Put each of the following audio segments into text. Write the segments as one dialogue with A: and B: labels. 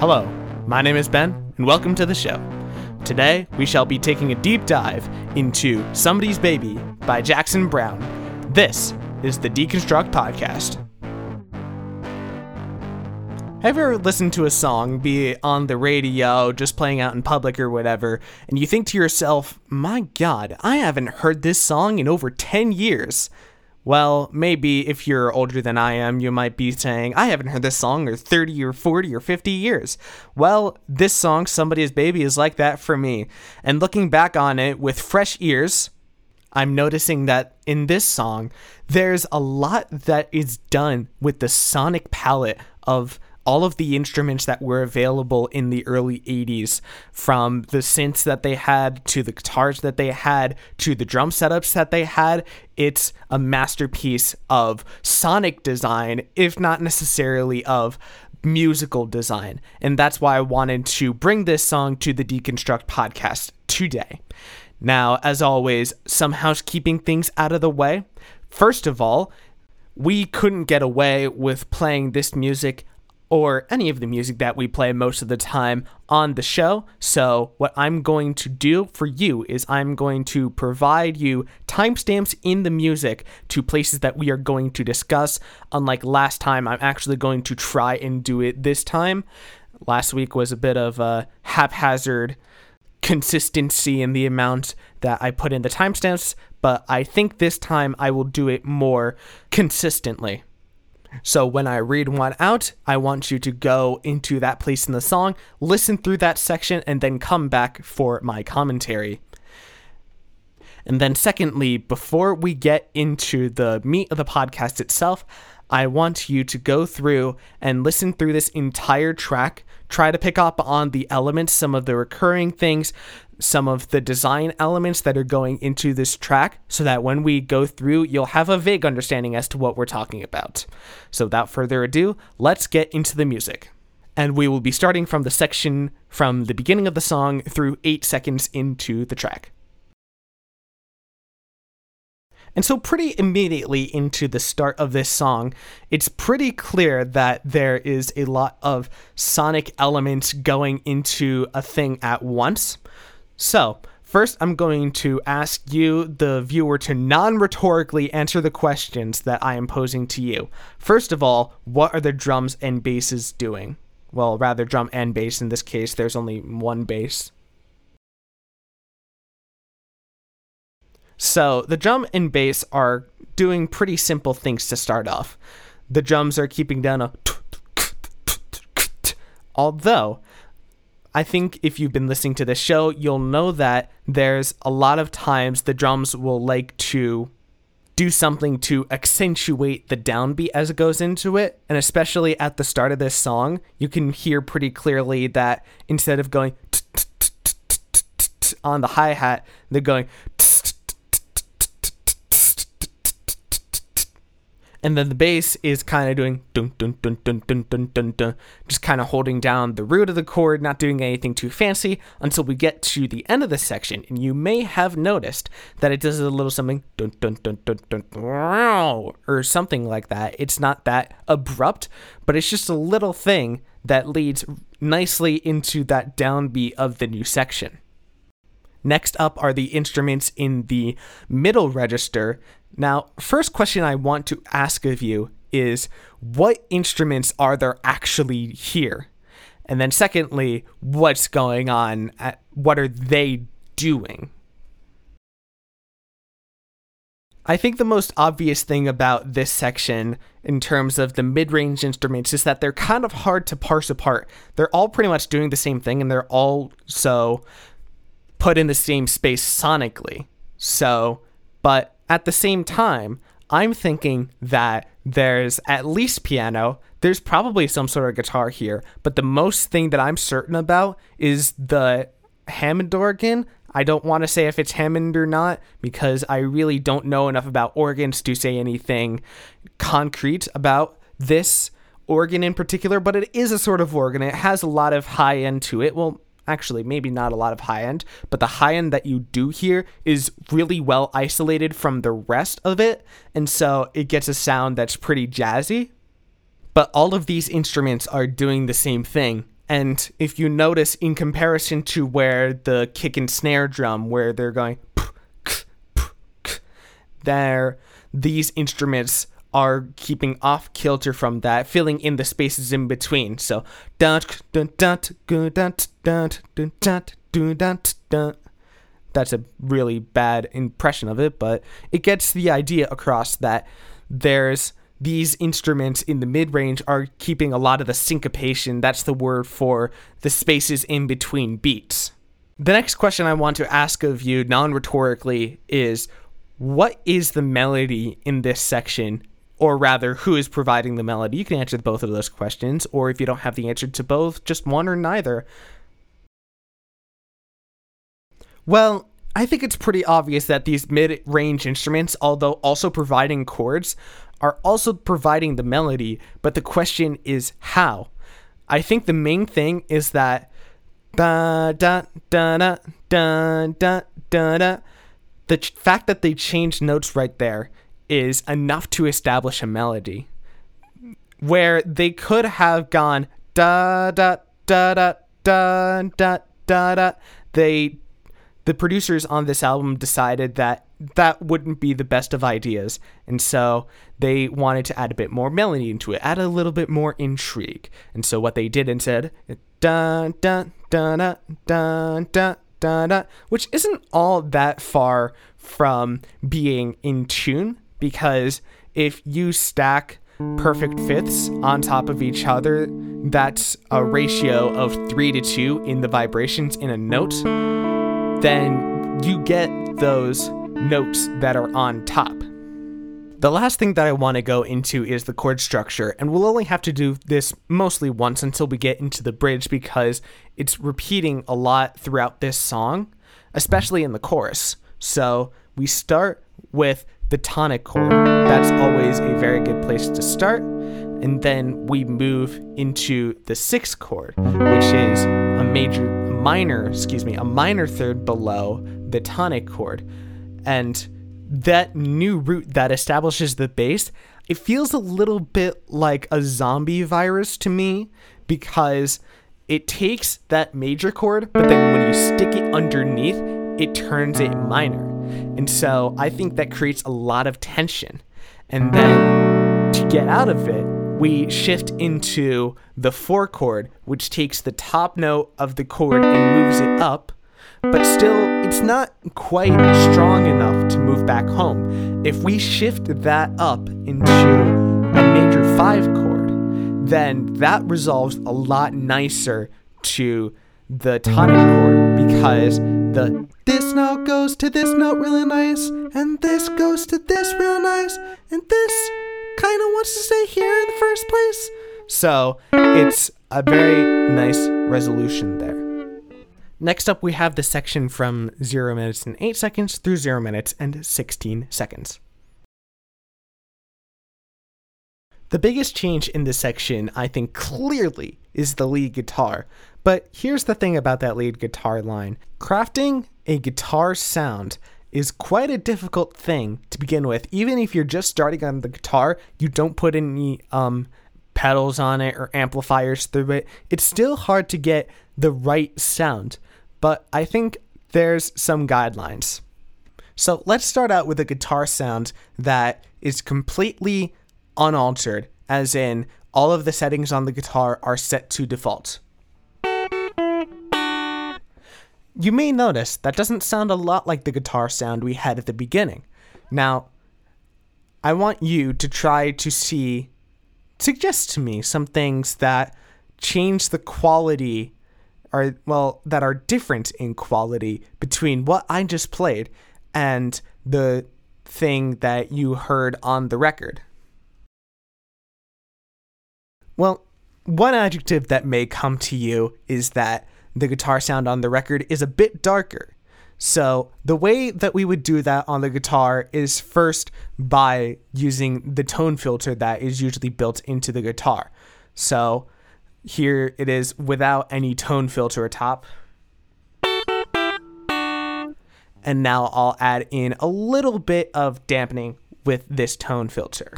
A: Hello, my name is Ben, and welcome to the show. Today, we shall be taking a deep dive into Somebody's Baby by Jackson Browne. This is the Deconstruct Podcast. Have you ever listened to a song, be it on the radio, just playing out in public or whatever, and you think to yourself, my god, I haven't heard this song in over 10 years? Well, maybe if you're older than I am, you might be saying, I haven't heard this song in 30 or 40 or 50 years. Well, this song, Somebody's Baby, is like that for me. And looking back on it with fresh ears, I'm noticing that in this song, there's a lot that is done with the sonic palette of all of the instruments that were available in the early 80s from the synths that they had to the guitars that they had to the drum setups that they had it's a masterpiece of sonic design if not necessarily of musical design. And that's why I wanted to bring this song to the deconstruct podcast today. Now as always some housekeeping things out of the way. First of all we couldn't get away with playing this music or any of the music that we play most of the time on the show. So, what I'm going to do for you is I'm going to provide you timestamps in the music to places that we are going to discuss. Unlike last time, I'm actually going to try and do it this time. Last week was a bit of a haphazard consistency in the amount that I put in the timestamps, but I think this time I will do it more consistently. So when I read one out, I want you to go into that place in the song, listen through that section, and then come back for my commentary. And then, secondly, before we get into the meat of the podcast itself, I want you to go through and listen through this entire track, try to pick up on the elements, some of the recurring things, some of the design elements that are going into this track so that when we go through, you'll have a vague understanding as to what we're talking about. So, without further ado, let's get into the music. And we will be starting from the section from the beginning of the song through eight seconds into the track. And so, pretty immediately into the start of this song, it's pretty clear that there is a lot of sonic elements going into a thing at once. So, first, I'm going to ask you, the viewer, to non rhetorically answer the questions that I am posing to you. First of all, what are the drums and basses doing? Well, rather, drum and bass. In this case, there's only one bass. So, the drum and bass are doing pretty simple things to start off. The drums are keeping down a although I think if you've been listening to this show, you'll know that there's a lot of times the drums will like to do something to accentuate the downbeat as it goes into it. And especially at the start of this song, you can hear pretty clearly that instead of going on the hi hat, they're going and then the bass is kind of doing dun dun dun dun dun dun dun dun, just kind of holding down the root of the chord, not doing anything too fancy until we get to the end of the section, and you may have noticed that it does a little something dun dun dun dun dun, dun or something like that. It's not that abrupt, but it's just a little thing that leads nicely into that downbeat of the new section. Next up are the instruments in the middle register now, first question I want to ask of you is what instruments are there actually here? And then secondly, what's going on? At, what are they doing? I think the most obvious thing about this section in terms of the mid range instruments is that they're kind of hard to parse apart. They're all pretty much doing the same thing and they're all so put in the same space sonically. So, but at the same time, I'm thinking that there's at least piano. There's probably some sort of guitar here, but the most thing that I'm certain about is the Hammond organ. I don't want to say if it's Hammond or not because I really don't know enough about organs to say anything concrete about this organ in particular, but it is a sort of organ. It has a lot of high end to it. Well, actually maybe not a lot of high end, but the high end that you do hear is really well isolated from the rest of it, and so it gets a sound that's pretty jazzy. But all of these instruments are doing the same thing, And if you notice, in comparison to where the kick and snare drum, where they're going, there, these instruments are keeping off kilter from that, filling in the spaces in between. So, that's a really bad impression of it, but it gets the idea across that there's these instruments in the mid range are keeping a lot of the syncopation. That's the word for the spaces in between beats. The next question I want to ask of you, non rhetorically, is what is the melody in this section? or rather, who is providing the melody? You can answer both of those questions, or if you don't have the answer to both, just one or neither. Well, I think it's pretty obvious that these mid range instruments, although also providing chords, are also providing the melody, but the question is how. I think the main thing is that da da da da da da da the fact that they change notes right there is enough to establish a melody. Where they could have gone da da da da da da da da. They the producers on this album decided that that wouldn't be the best of ideas. And so they wanted to add a bit more melody into it, add a little bit more intrigue. And so what they did instead, dun dun dun dun dun dun dun, dun which isn't all that far from being in tune because if you stack perfect fifths on top of each other, that's a ratio of 3 to 2 in the vibrations in a note, then you get those notes that are on top. The last thing that I want to go into is the chord structure, and we'll only have to do this mostly once until we get into the bridge because it's repeating a lot throughout this song, especially in the chorus. So we start with the tonic chord. That's always a very good place to start. And then we move into the sixth chord, which is a major, minor, excuse me, a minor third below the tonic chord and that new root that establishes the bass, it feels a little bit like a zombie virus to me because it takes that major chord, but then when you stick it underneath, it turns it minor. And so I think that creates a lot of tension. And then to get out of it, we shift into the four chord, which takes the top note of the chord and moves it up but still, it's not quite strong enough to move back home. If we shift that up into a major 5 chord, then that resolves a lot nicer to the tonic chord because the this note goes to this note really nice, and this goes to this real nice, and this kind of wants to stay here in the first place. So it's a very nice resolution there. Next up, we have the section from 0 minutes and 8 seconds through 0 minutes and 16 seconds. The biggest change in this section, I think clearly, is the lead guitar. But here's the thing about that lead guitar line crafting a guitar sound is quite a difficult thing to begin with. Even if you're just starting on the guitar, you don't put any um, pedals on it or amplifiers through it, it's still hard to get the right sound but I think there's some guidelines. So let's start out with a guitar sound that is completely unaltered, as in all of the settings on the guitar are set to default. You may notice that doesn't sound a lot like the guitar sound we had at the beginning. Now, I want you to try to see, suggest to me some things that change the quality are well that are different in quality between what I just played and the thing that you heard on the record. Well, one adjective that may come to you is that the guitar sound on the record is a bit darker. So, the way that we would do that on the guitar is first by using the tone filter that is usually built into the guitar. So, here it is without any tone filter atop. And now I'll add in a little bit of dampening with this tone filter.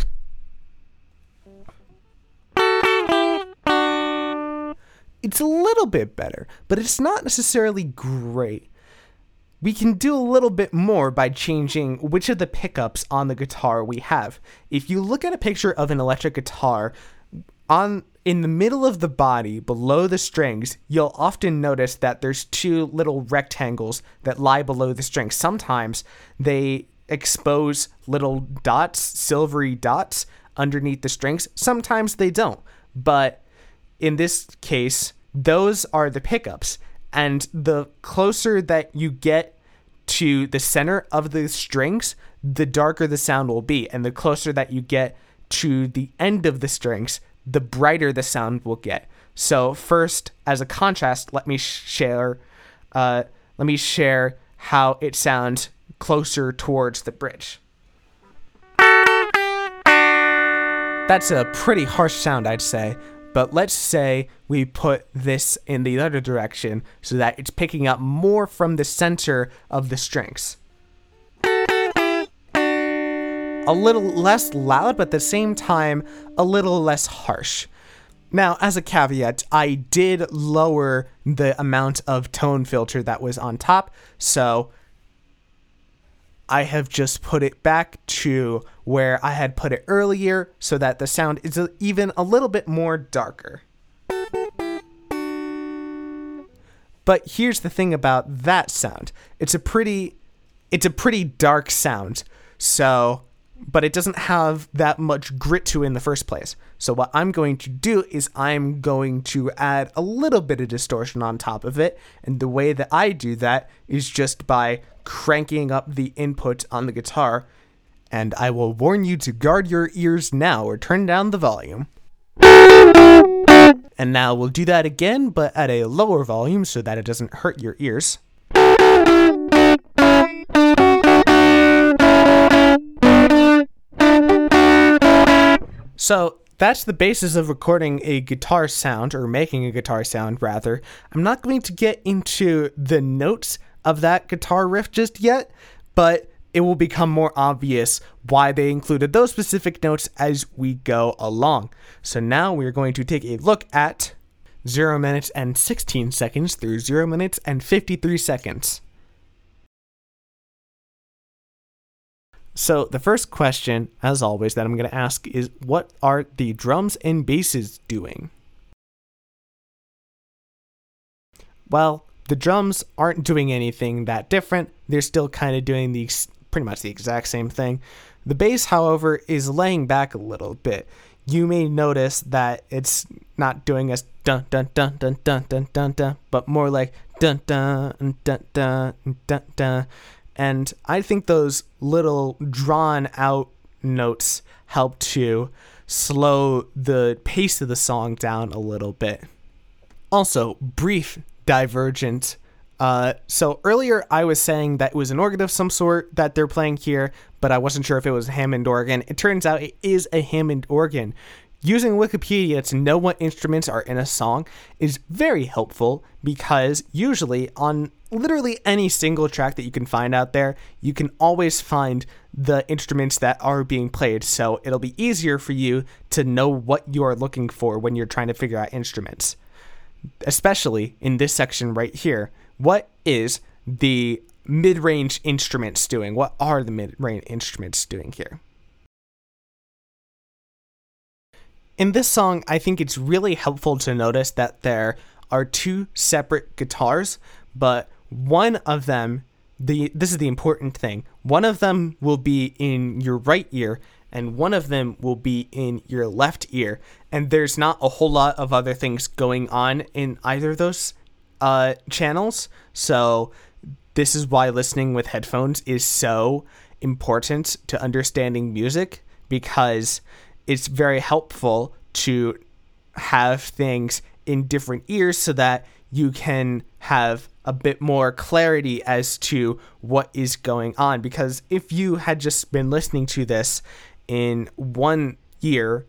A: It's a little bit better, but it's not necessarily great. We can do a little bit more by changing which of the pickups on the guitar we have. If you look at a picture of an electric guitar, on in the middle of the body below the strings, you'll often notice that there's two little rectangles that lie below the strings. Sometimes they expose little dots, silvery dots underneath the strings. Sometimes they don't. But in this case, those are the pickups. And the closer that you get to the center of the strings, the darker the sound will be. And the closer that you get to the end of the strings, the brighter the sound will get. So first, as a contrast, let me share, uh, let me share how it sounds closer towards the bridge. That's a pretty harsh sound, I'd say, but let's say we put this in the other direction so that it's picking up more from the center of the strings. A little less loud, but at the same time, a little less harsh. Now, as a caveat, I did lower the amount of tone filter that was on top, so I have just put it back to where I had put it earlier so that the sound is even a little bit more darker. But here's the thing about that sound. It's a pretty it's a pretty dark sound. So but it doesn't have that much grit to it in the first place. So what I'm going to do is I'm going to add a little bit of distortion on top of it, and the way that I do that is just by cranking up the input on the guitar, and I will warn you to guard your ears now or turn down the volume. And now we'll do that again, but at a lower volume so that it doesn't hurt your ears. So that's the basis of recording a guitar sound, or making a guitar sound, rather. I'm not going to get into the notes of that guitar riff just yet, but it will become more obvious why they included those specific notes as we go along. So now we're going to take a look at 0 minutes and 16 seconds through 0 minutes and 53 seconds. So, the first question, as always, that I'm going to ask is what are the drums and basses doing? Well, the drums aren't doing anything that different. They're still kind of doing the pretty much the exact same thing. The bass, however, is laying back a little bit. You may notice that it's not doing as dun dun dun dun dun dun dun dun, but more like dun dun dun dun dun dun dun and I think those little drawn out notes help to slow the pace of the song down a little bit. Also, brief divergent. Uh, so earlier I was saying that it was an organ of some sort that they're playing here, but I wasn't sure if it was a Hammond organ. It turns out it is a Hammond organ. Using Wikipedia to know what instruments are in a song is very helpful because usually on literally any single track that you can find out there, you can always find the instruments that are being played. So it'll be easier for you to know what you are looking for when you're trying to figure out instruments. Especially in this section right here. What is the mid range instruments doing? What are the mid range instruments doing here? In this song, I think it's really helpful to notice that there are two separate guitars, but one of them, the this is the important thing. One of them will be in your right ear and one of them will be in your left ear. And there's not a whole lot of other things going on in either of those uh, channels. So this is why listening with headphones is so important to understanding music because it's very helpful to have things in different ears so that you can have a bit more clarity as to what is going on. Because if you had just been listening to this in one ear,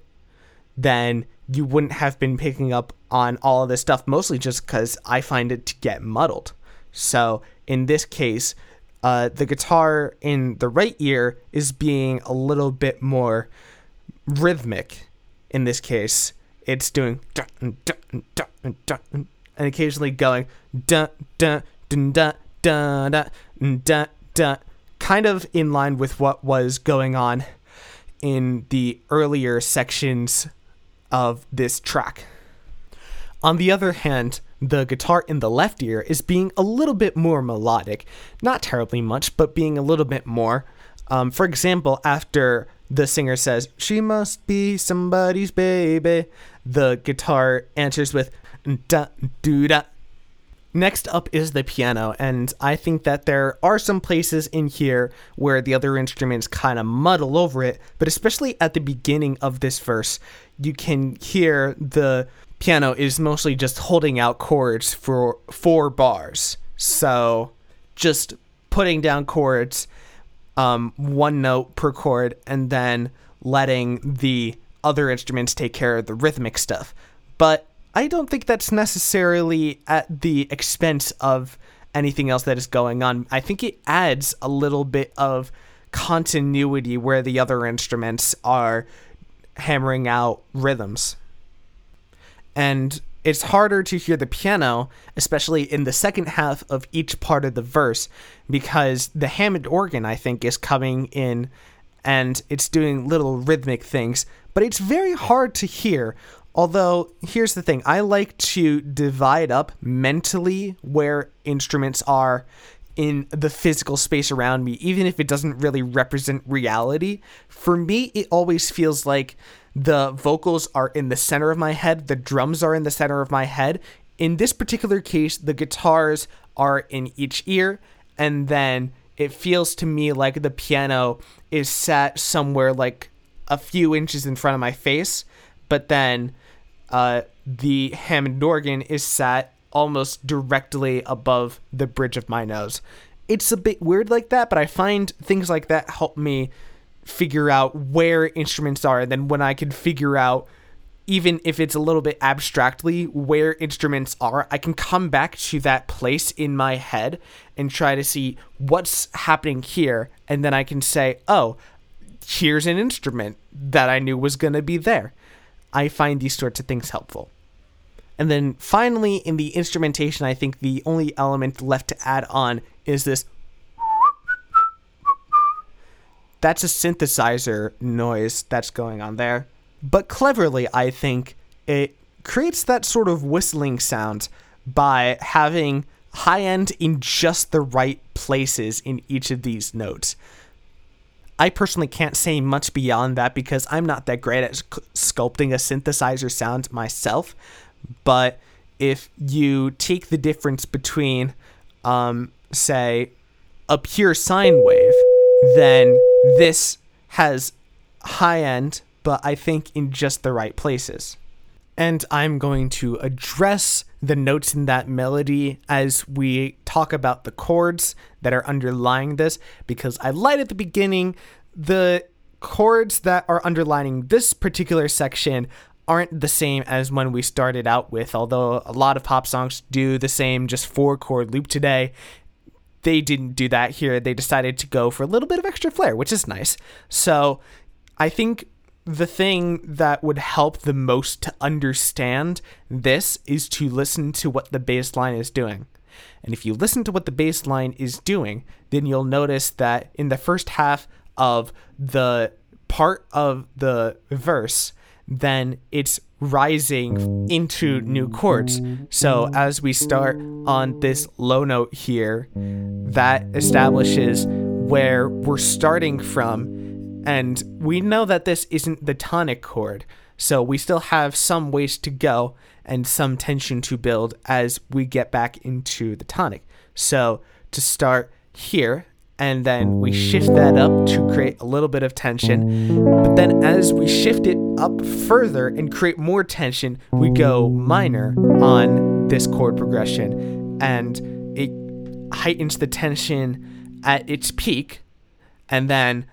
A: then you wouldn't have been picking up on all of this stuff, mostly just because I find it to get muddled. So in this case, uh, the guitar in the right ear is being a little bit more rhythmic in this case it's doing dun, dun, dun, dun, and occasionally going dun dun dun dun dun dun dun dun kind of in line with what was going on in the earlier sections of this track. On the other hand, the guitar in the left ear is being a little bit more melodic. Not terribly much, but being a little bit more. Um, for example, after the singer says, She must be somebody's baby, the guitar answers with da do da. Next up is the piano, and I think that there are some places in here where the other instruments kind of muddle over it, but especially at the beginning of this verse, you can hear the piano is mostly just holding out chords for four bars. So just putting down chords, um, one note per chord, and then letting the other instruments take care of the rhythmic stuff. But I don't think that's necessarily at the expense of anything else that is going on. I think it adds a little bit of continuity where the other instruments are hammering out rhythms and it's harder to hear the piano, especially in the second half of each part of the verse, because the Hammond organ, I think, is coming in and it's doing little rhythmic things, but it's very hard to hear. Although, here's the thing I like to divide up mentally where instruments are in the physical space around me, even if it doesn't really represent reality. For me, it always feels like the vocals are in the center of my head, the drums are in the center of my head. In this particular case, the guitars are in each ear, and then it feels to me like the piano is sat somewhere like a few inches in front of my face, but then uh, the Hammond organ is sat almost directly above the bridge of my nose. It's a bit weird like that, but I find things like that help me figure out where instruments are and then when I can figure out even if it's a little bit abstractly where instruments are, I can come back to that place in my head and try to see what's happening here. And then I can say, oh, here's an instrument that I knew was going to be there. I find these sorts of things helpful. And then finally, in the instrumentation, I think the only element left to add on is this that's a synthesizer noise that's going on there. But cleverly, I think it creates that sort of whistling sound by having high end in just the right places in each of these notes. I personally can't say much beyond that because I'm not that great at sculpting a synthesizer sound myself. But if you take the difference between, um, say, a pure sine wave, then this has high end, but I think in just the right places. And I'm going to address the notes in that melody as we talk about the chords that are underlying this, because I lied at the beginning. The chords that are underlining this particular section aren't the same as when we started out with, although a lot of pop songs do the same just four chord loop today they didn't do that here. They decided to go for a little bit of extra flair, which is nice. So I think the thing that would help the most to understand this is to listen to what the bass line is doing. And if you listen to what the bass line is doing, then you'll notice that in the first half of the part of the verse, then it's rising into new chords. So as we start on this low note here, that establishes where we're starting from. And we know that this isn't the tonic chord. So we still have some ways to go and some tension to build as we get back into the tonic. So to start here, and then we shift that up to create a little bit of tension. But then as we shift it up further and create more tension, we go minor on this chord progression and it heightens the tension at its peak. And then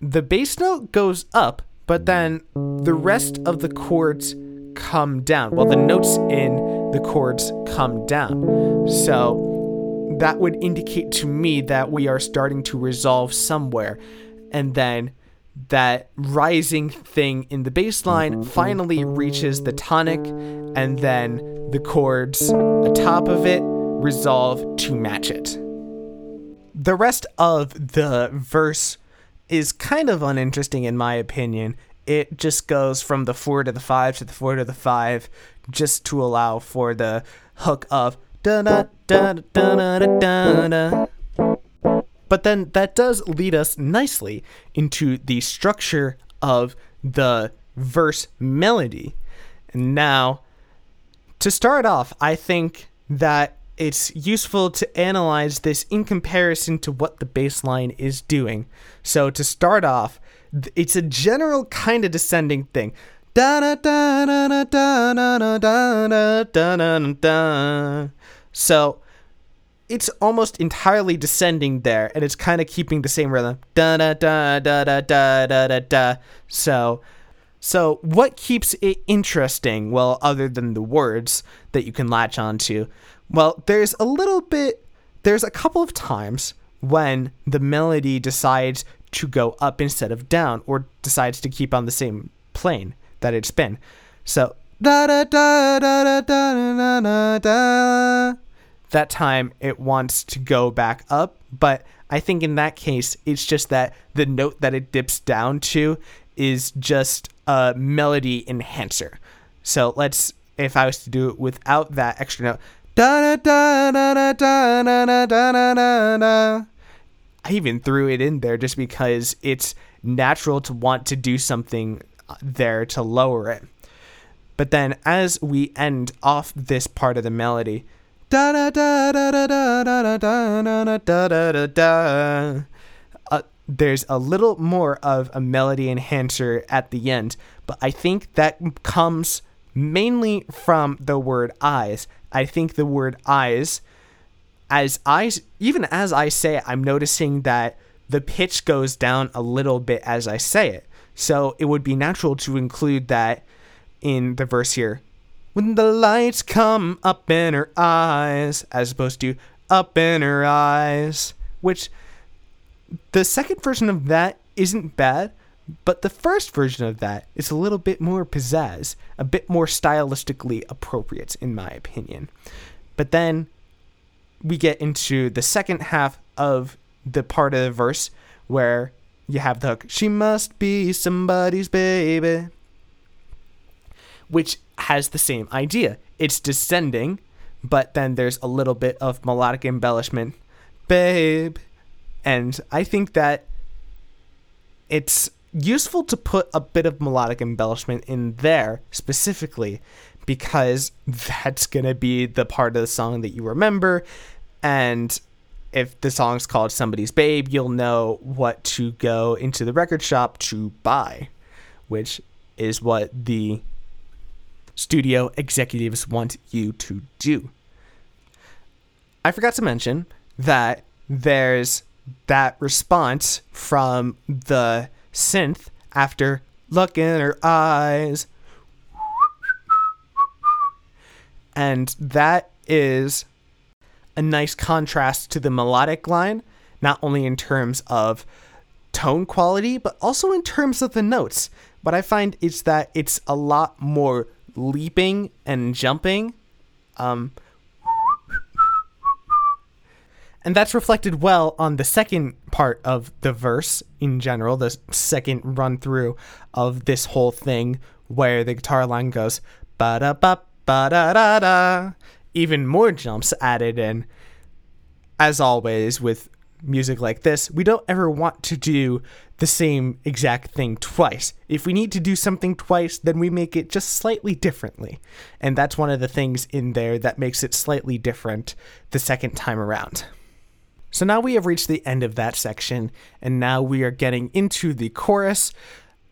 A: the bass note goes up, but then the rest of the chords come down. Well, the notes in the chords come down. So that would indicate to me that we are starting to resolve somewhere. And then that rising thing in the bass line finally reaches the tonic, and then the chords atop of it resolve to match it. The rest of the verse is kind of uninteresting in my opinion. It just goes from the 4 to the 5 to the 4 to the 5 just to allow for the hook of da da da da da da da. But then that does lead us nicely into the structure of the verse melody. Now, to start off, I think that it's useful to analyze this in comparison to what the bass line is doing. So to start off, it's a general kind of descending thing. So it's almost entirely descending there, and it's kind of keeping the same rhythm. Da da da da da da da da da. So, so what keeps it interesting? Well, other than the words that you can latch onto, well, there's a little bit. There's a couple of times when the melody decides to go up instead of down, or decides to keep on the same plane that it's been. So da da da da da da da da. That time it wants to go back up, but I think in that case it's just that the note that it dips down to is just a melody enhancer. So let's if I was to do it without that extra note, da da da da da da da da da da da. I even threw it in there just because it's natural to want to do something uh, there to lower it. But then as we end off this part of the melody, there's a little more of a melody enhancer at the end, but I think that comes mainly from the word eyes. I think the word eyes, as I, even as I say it, I'm noticing that the pitch goes down a little bit as I say it. So it would be natural to include that in the verse here. When the lights come up in her eyes, as opposed to up in her eyes, which the second version of that isn't bad, but the first version of that is a little bit more pizzazz, a bit more stylistically appropriate, in my opinion. But then we get into the second half of the part of the verse where you have the hook, she must be somebody's baby, which has the same idea. It's descending, but then there's a little bit of melodic embellishment, babe. And I think that it's useful to put a bit of melodic embellishment in there specifically because that's going to be the part of the song that you remember and if the song's called Somebody's Babe, you'll know what to go into the record shop to buy, which is what the studio executives want you to do. I forgot to mention that there's that response from the synth after look in her eyes. And that is a nice contrast to the melodic line, not only in terms of tone quality, but also in terms of the notes. What I find is that it's a lot more leaping and jumping. Um, and that's reflected well on the second part of the verse in general, the second run through of this whole thing, where the guitar line goes ba da ba ba da da da even more jumps added in. As always, with music like this, we don't ever want to do the same exact thing twice. If we need to do something twice, then we make it just slightly differently. And that's one of the things in there that makes it slightly different the second time around. So now we have reached the end of that section, and now we are getting into the chorus.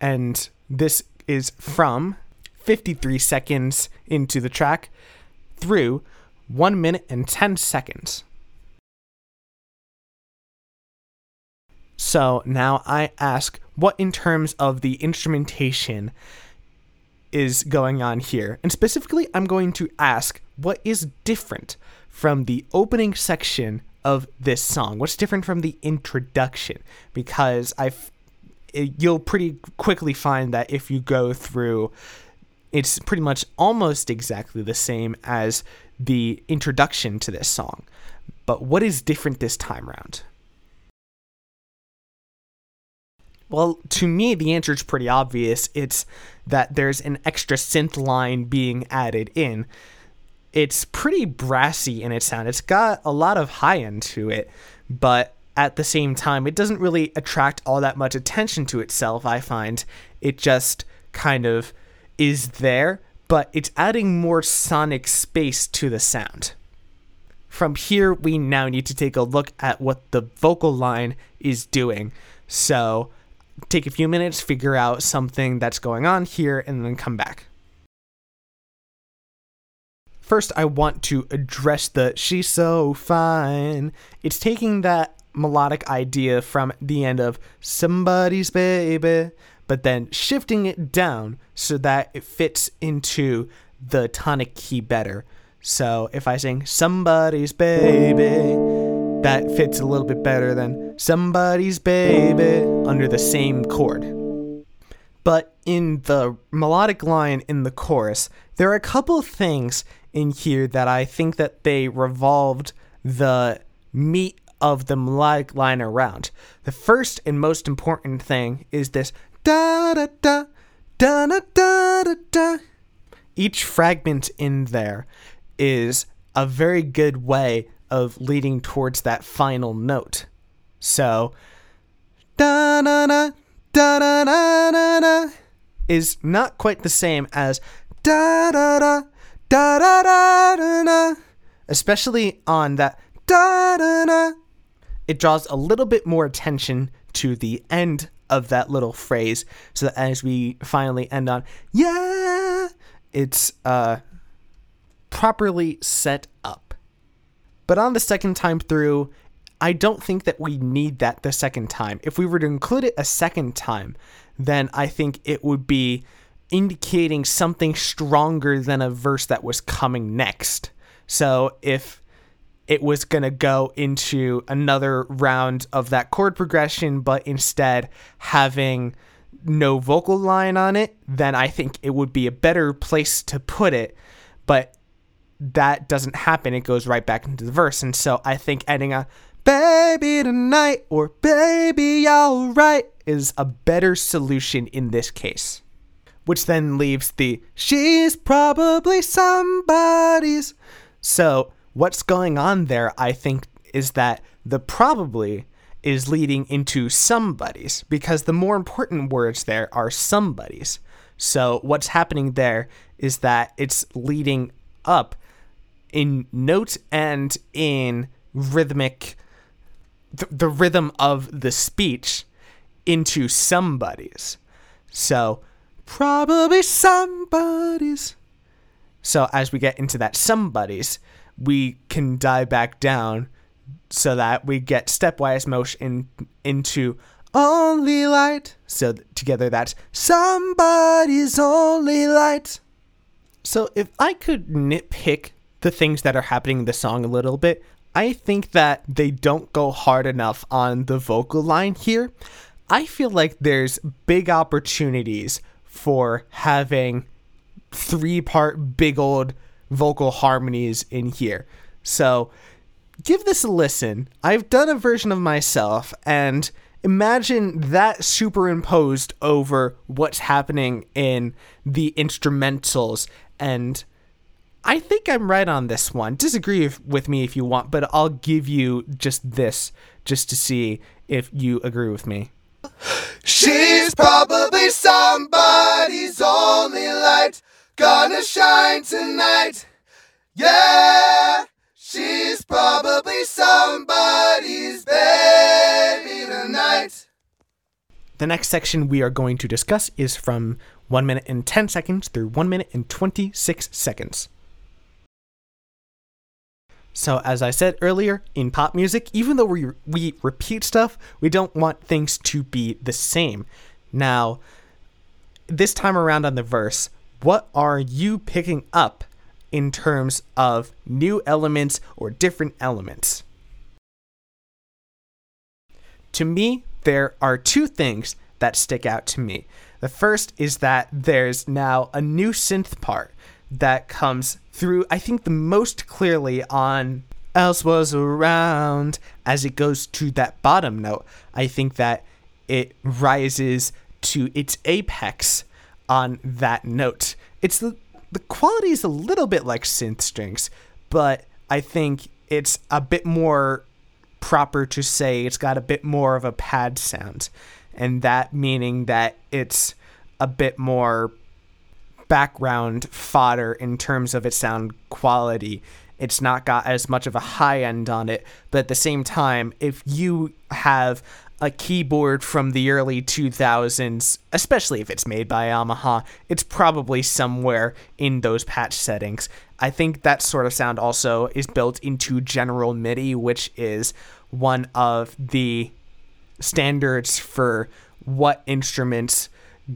A: And this is from 53 seconds into the track through 1 minute and 10 seconds. So now I ask what, in terms of the instrumentation, is going on here. And specifically, I'm going to ask what is different from the opening section of this song? What's different from the introduction? Because it, you'll pretty quickly find that if you go through, it's pretty much almost exactly the same as the introduction to this song. But what is different this time around? Well, to me, the answer is pretty obvious. It's that there's an extra synth line being added in. It's pretty brassy in its sound. It's got a lot of high end to it, but at the same time, it doesn't really attract all that much attention to itself, I find. It just kind of is there, but it's adding more sonic space to the sound. From here, we now need to take a look at what the vocal line is doing. So, take a few minutes, figure out something that's going on here, and then come back. First, I want to address the she's so fine. It's taking that melodic idea from the end of somebody's baby, but then shifting it down so that it fits into the tonic key better. So if I sing somebody's baby, that fits a little bit better than somebody's baby under the same chord. But in the melodic line in the chorus, there are a couple things in here that I think that they revolved the meat of the melodic line around. The first and most important thing is this da da da da da da da da. Each fragment in there is a very good way of leading towards that final note. So da da da da da da da is not quite the same as da da da da da da da da, especially on that da da da it draws a little bit more attention to the end of that little phrase. So that as we finally end on yeah it's uh properly set up. But on the second time through i don't think that we need that the second time if we were to include it a second time then i think it would be indicating something stronger than a verse that was coming next so if it was going to go into another round of that chord progression, but instead having no vocal line on it, then I think it would be a better place to put it. But that doesn't happen. It goes right back into the verse. And so I think adding a baby tonight or baby alright is a better solution in this case. Which then leaves the she's probably somebody's. So what's going on there, I think, is that the probably is leading into somebody's because the more important words there are somebody's. So what's happening there is that it's leading up in note and in rhythmic th- the rhythm of the speech into somebody's. So probably somebody's. So as we get into that somebody's, we can dive back down so that we get stepwise motion into only light. So together that's somebody's only light. So if I could nitpick the things that are happening in the song a little bit, I think that they don't go hard enough on the vocal line here. I feel like there's big opportunities for having three part big old vocal harmonies in here. So give this a listen. I've done a version of myself and imagine that superimposed over what's happening in the instrumentals and I think I'm right on this one. Disagree if, with me if you want, but I'll give you just this just to see if you agree with me.
B: She's probably somebody's only light gonna shine tonight. Yeah, she's probably somebody's baby tonight.
A: The next section we are going to discuss is from 1 minute and 10 seconds through 1 minute and 26 seconds. So, as I said earlier, in pop music, even though we, we repeat stuff, we don't want things to be the same. Now, this time around on the verse, what are you picking up in terms of new elements or different elements? To me, there are two things that stick out to me. The first is that there's now a new synth part that comes through, I think, the most clearly on Else Was Around as it goes to that bottom note. I think that it rises to its apex on that note. It's the the quality is a little bit like synth strings, but I think it's a bit more proper to say it's got a bit more of a pad sound. And that meaning that it's a bit more background fodder in terms of its sound quality. It's not got as much of a high end on it, but at the same time, if you have a keyboard from the early 2000s, especially if it's made by Yamaha, it's probably somewhere in those patch settings. I think that sort of sound also is built into General MIDI, which is one of the standards for what instruments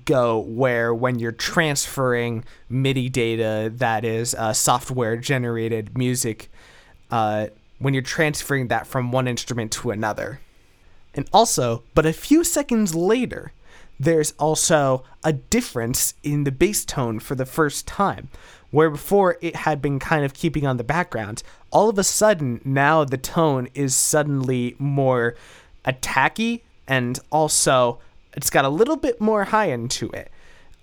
A: go where when you're transferring MIDI data that is uh, software generated music, uh, when you're transferring that from one instrument to another. And also, but a few seconds later, there's also a difference in the bass tone for the first time. Where before it had been kind of keeping on the background, all of a sudden now the tone is suddenly more attacky and also it's got a little bit more high end to it.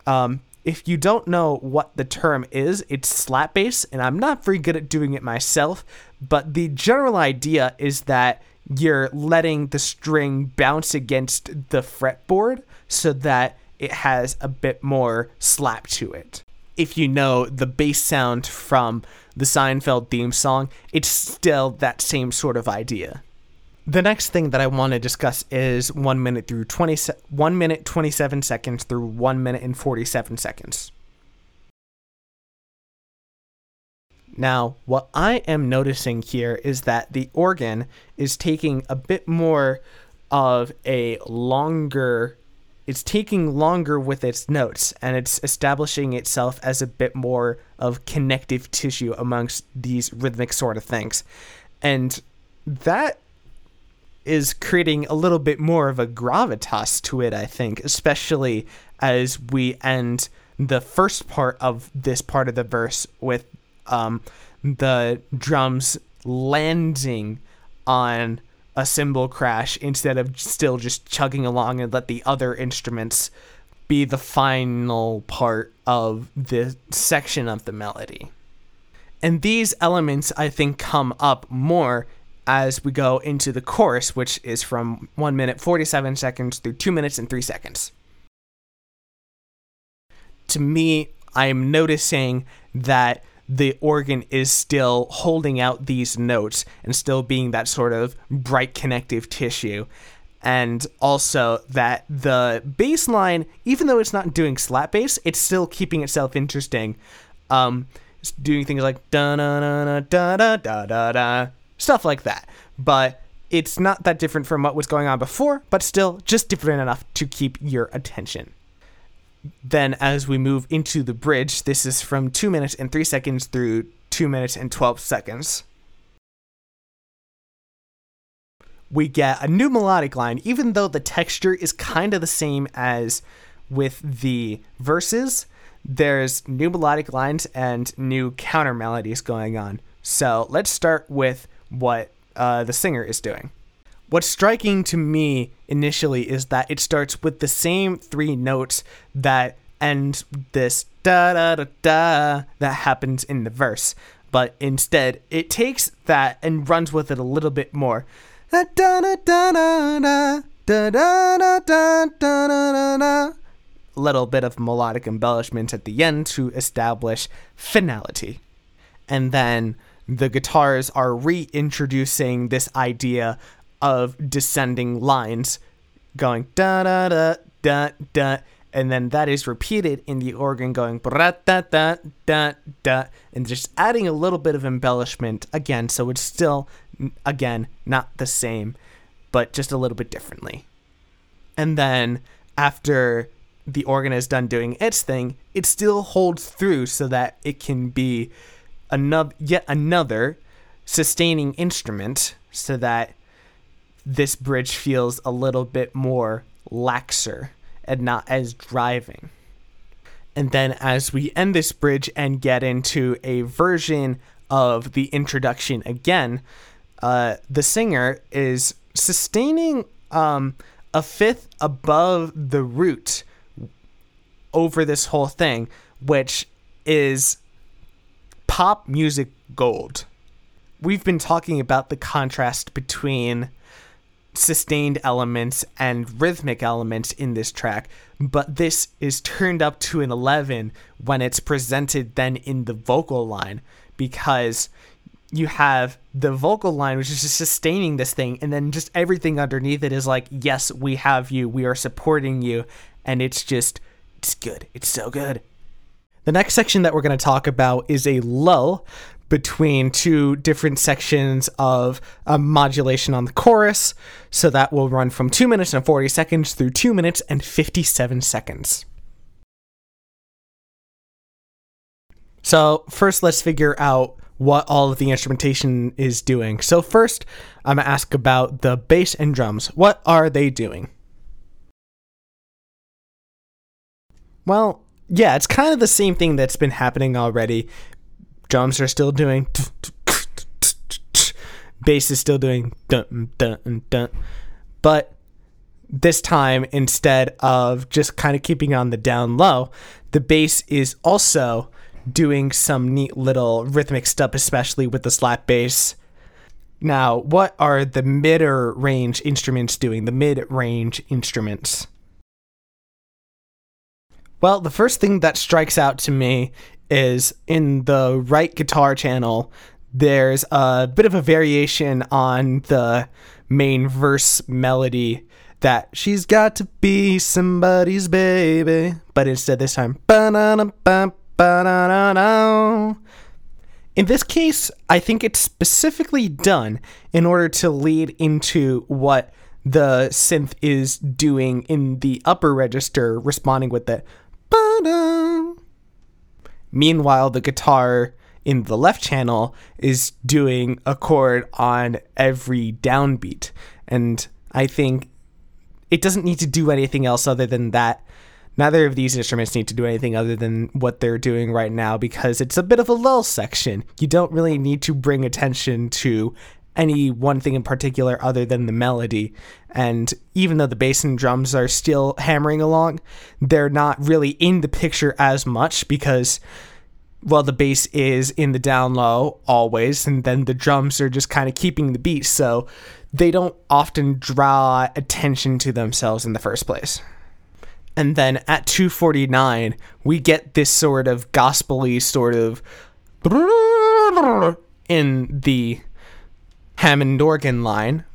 A: Um, if you don't know what the term is, it's slap bass, and I'm not very good at doing it myself, but the general idea is that you're letting the string bounce against the fretboard so that it has a bit more slap to it. If you know the bass sound from the Seinfeld theme song, it's still that same sort of idea. The next thing that I want to discuss is 1 minute through 20 1 minute 27 seconds through 1 minute and 47 seconds. Now, what I am noticing here is that the organ is taking a bit more of a longer it's taking longer with its notes and it's establishing itself as a bit more of connective tissue amongst these rhythmic sort of things. And that is creating a little bit more of a gravitas to it, I think, especially as we end the first part of this part of the verse with um, the drums landing on a cymbal crash instead of still just chugging along and let the other instruments be the final part of the section of the melody. And these elements, I think, come up more as we go into the chorus, which is from 1 minute 47 seconds through 2 minutes and 3 seconds. To me, I am noticing that the organ is still holding out these notes and still being that sort of bright connective tissue. And also that the bass line, even though it's not doing slap bass, it's still keeping itself interesting. Um, it's doing things like da da da da da da da stuff like that. But it's not that different from what was going on before, but still just different enough to keep your attention then as we move into the bridge, this is from 2 minutes and 3 seconds through 2 minutes and 12 seconds. We get a new melodic line, even though the texture is kind of the same as with the verses. There's new melodic lines and new counter melodies going on. So let's start with what uh, the singer is doing. What's striking to me initially is that it starts with the same three notes that end this da da da da that happens in the verse, but instead it takes that and runs with it a little bit more. Da da da da da da da da da da da little bit of melodic embellishment at the end to establish finality. And then the guitars are reintroducing this idea of descending lines going da da da da da and then that is repeated in the organ going da da da da and just adding a little bit of embellishment again so it's still again not the same but just a little bit differently. And then after the organ is done doing its thing it still holds through so that it can be another yet another sustaining instrument so that this bridge feels a little bit more laxer and not as driving. And then as we end this bridge and get into a version of the introduction again, uh, the singer is sustaining um, a fifth above the root over this whole thing, which is pop music gold. We've been talking about the contrast between sustained elements and rhythmic elements in this track, but this is turned up to an 11 when it's presented then in the vocal line because you have the vocal line which is just sustaining this thing and then just everything underneath it is like yes we have you. We are supporting you and it's just it's good. It's so good the next section that we're going to talk about is a lull between two different sections of a modulation on the chorus. So that will run from 2 minutes and 40 seconds through 2 minutes and 57 seconds. So, first, let's figure out what all of the instrumentation is doing. So, first, I'm going to ask about the bass and drums. What are they doing? Well, yeah, it's kind of the same thing that's been happening already. Drums are still doing. Bass is still doing. But this time, instead of just kind of keeping on the down low, the bass is also doing some neat little rhythmic stuff, especially with the slap bass. Now, what are the mid range instruments doing? The mid range instruments. Well, the first thing that strikes out to me is in the right guitar channel, there's a bit of a variation on the main verse melody that she's got to be somebody's baby, but instead this time, in this case, I think it's specifically done in order to lead into what the synth is doing in the upper register, responding with the Meanwhile, the guitar in the left channel is doing a chord on every downbeat. And I think it doesn't need to do anything else other than that. Neither of these instruments need to do anything other than what they're doing right now because it's a bit of a lull section. You don't really need to bring attention to any one thing in particular other than the melody. And even though the bass and drums are still hammering along, they're not really in the picture as much because, well, the bass is in the down low always, and then the drums are just kind of keeping the beat. So they don't often draw attention to themselves in the first place. And then at 249, we get this sort of gospely sort of in the Hammond organ line.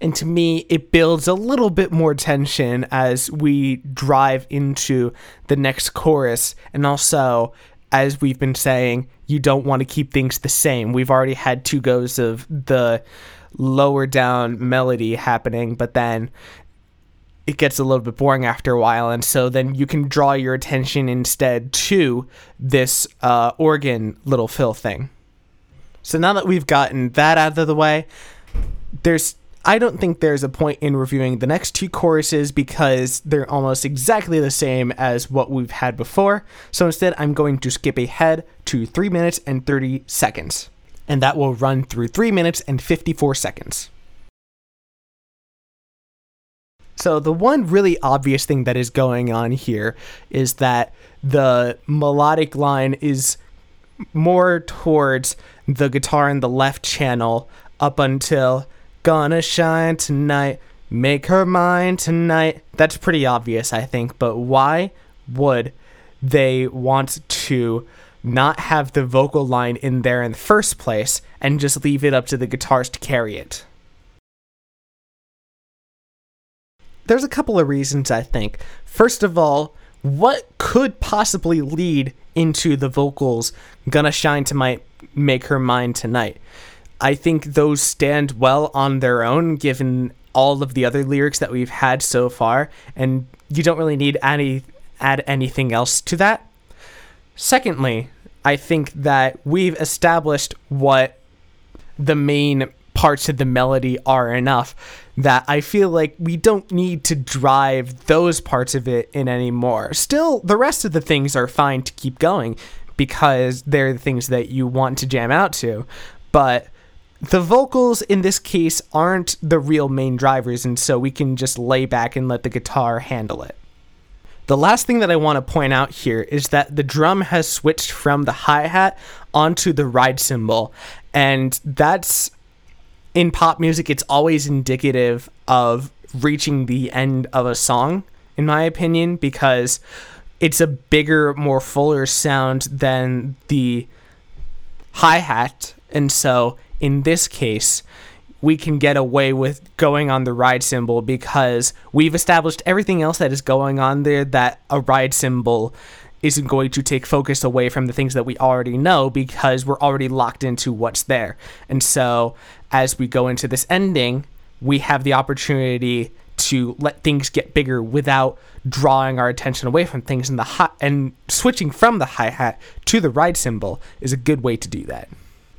A: And to me, it builds a little bit more tension as we drive into the next chorus. And also, as we've been saying, you don't want to keep things the same. We've already had two goes of the lower down melody happening, but then it gets a little bit boring after a while. And so then you can draw your attention instead to this uh, organ little fill thing. So now that we've gotten that out of the way, there's I don't think there's a point in reviewing the next two choruses because they're almost exactly the same as what we've had before. So instead, I'm going to skip ahead to 3 minutes and 30 seconds. And that will run through 3 minutes and 54 seconds. So, the one really obvious thing that is going on here is that the melodic line is more towards the guitar in the left channel up until gonna shine tonight, make her mine tonight. That's pretty obvious, I think, but why would they want to not have the vocal line in there in the first place and just leave it up to the guitars to carry it? There's a couple of reasons, I think. First of all, what could possibly lead into the vocals gonna shine tonight make her mine tonight? I think those stand well on their own given all of the other lyrics that we've had so far and you don't really need any add anything else to that. Secondly i think that we've established what the main parts of the melody are enough that I feel like we don't need to drive those parts of it in anymore. Still, the rest of the things are fine to keep going because they're the things that you want to jam out to. But the vocals in this case aren't the real main drivers, and so we can just lay back and let the guitar handle it. The last thing that I want to point out here is that the drum has switched from the hi hat onto the ride cymbal, and that's in pop music, it's always indicative of reaching the end of a song, in my opinion, because it's a bigger, more fuller sound than the hi hat. And so in this case, we can get away with going on the ride cymbal because we've established everything else that is going on there that a ride cymbal isn't going to take focus away from the things that we already know because we're already locked into what's there. And so as we go into this ending, we have the opportunity to let things get bigger without drawing our attention away from things in the hi- and switching from the hi-hat to the ride cymbal is a good way to do that.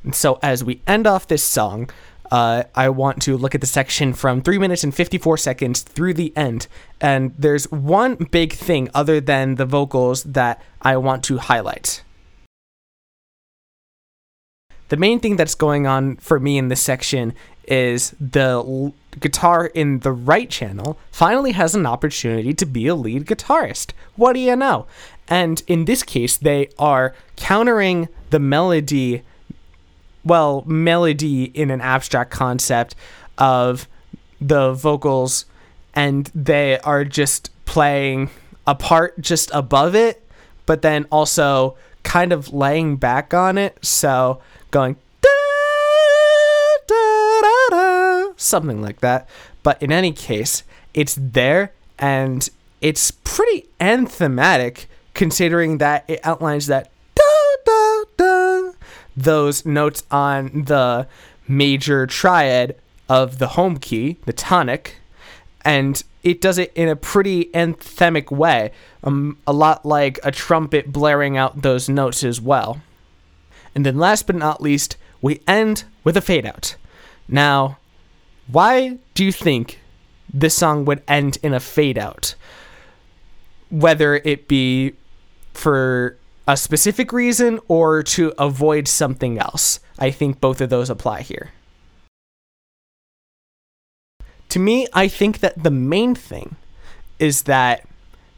A: And so as we end off this song, uh, I want to look at the section from 3 minutes and 54 seconds through the end. And there's one big thing other than the vocals that I want to highlight. The main thing that's going on for me in this section is the l- guitar in the right channel finally has an opportunity to be a lead guitarist. What do you know? And in this case, they are countering the melody well, melody in an abstract concept of the vocals, and they are just playing a part just above it, but then also kind of laying back on it. So going da, da, da, something like that. But in any case, it's there and it's pretty anthematic considering that it outlines that da, da, da, those notes on the major triad of the home key, the tonic, and it does it in a pretty anthemic way, um, a lot like a trumpet blaring out those notes as well. And then last but not least, we end with a fade out. Now, why do you think this song would end in a fade out? Whether it be for a specific reason or to avoid something else. I think both of those apply here. To me, I think that the main thing is that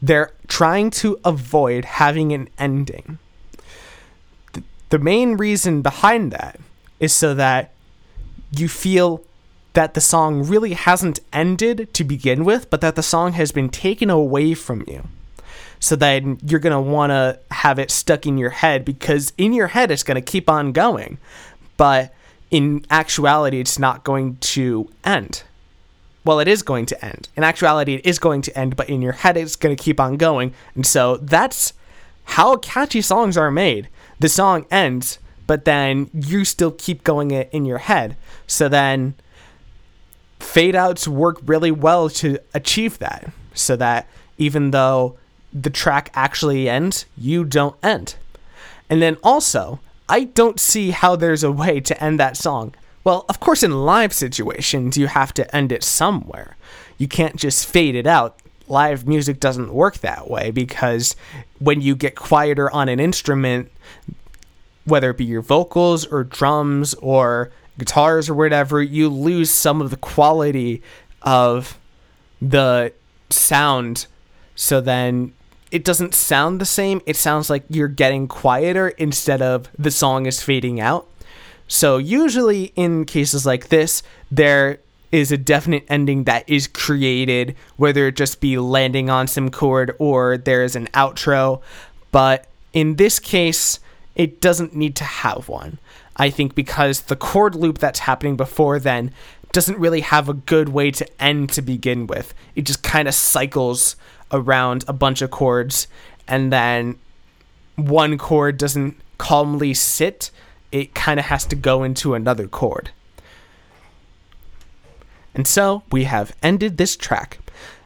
A: they're trying to avoid having an ending. The main reason behind that is so that you feel that the song really hasn't ended to begin with, but that the song has been taken away from you so then you're going to want to have it stuck in your head because in your head it's going to keep on going but in actuality it's not going to end. Well it is going to end. In actuality it is going to end but in your head it's going to keep on going and so that's how catchy songs are made. The song ends but then you still keep going it in your head. So then fade outs work really well to achieve that so that even though the track actually ends, you don't end. And then also, I don't see how there's a way to end that song. Well, of course, in live situations, you have to end it somewhere. You can't just fade it out. Live music doesn't work that way because when you get quieter on an instrument, whether it be your vocals or drums or guitars or whatever, you lose some of the quality of the sound. So then it doesn't sound the same. It sounds like you're getting quieter instead of the song is fading out. So, usually in cases like this, there is a definite ending that is created, whether it just be landing on some chord or there's an outro. But in this case, it doesn't need to have one. I think because the chord loop that's happening before then doesn't really have a good way to end to begin with. It just kind of cycles around a bunch of chords and then one chord doesn't calmly sit, it kind of has to go into another chord. And so we have ended this track.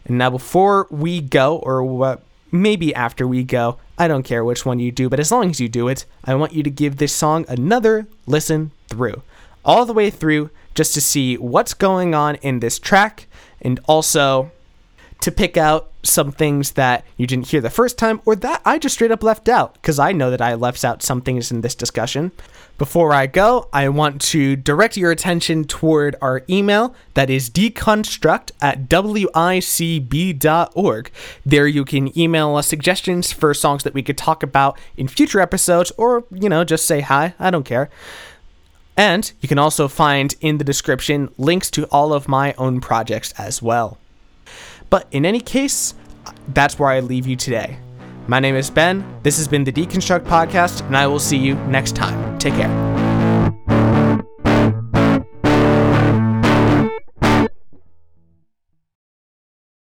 A: And now, before we go, or what, maybe after we go, I don't care which one you do, but as long as you do it, I want you to give this song another listen through. all the way through just to see what's going on in this track and also to pick out some things that you didn't hear the first time or that I just straight up left out because I know that I left out some things in this discussion. Before I go, I want to direct your attention toward our email that is deconstruct at wicb.org. There you can email us suggestions for songs that we could talk about in future episodes or, you know, just say hi. I don't care. And you can also find in the description links to all of my own projects as well. But in any case, that's where I leave you today. My name is Ben. This has been the Deconstruct Podcast, and I will see you next time. Take care.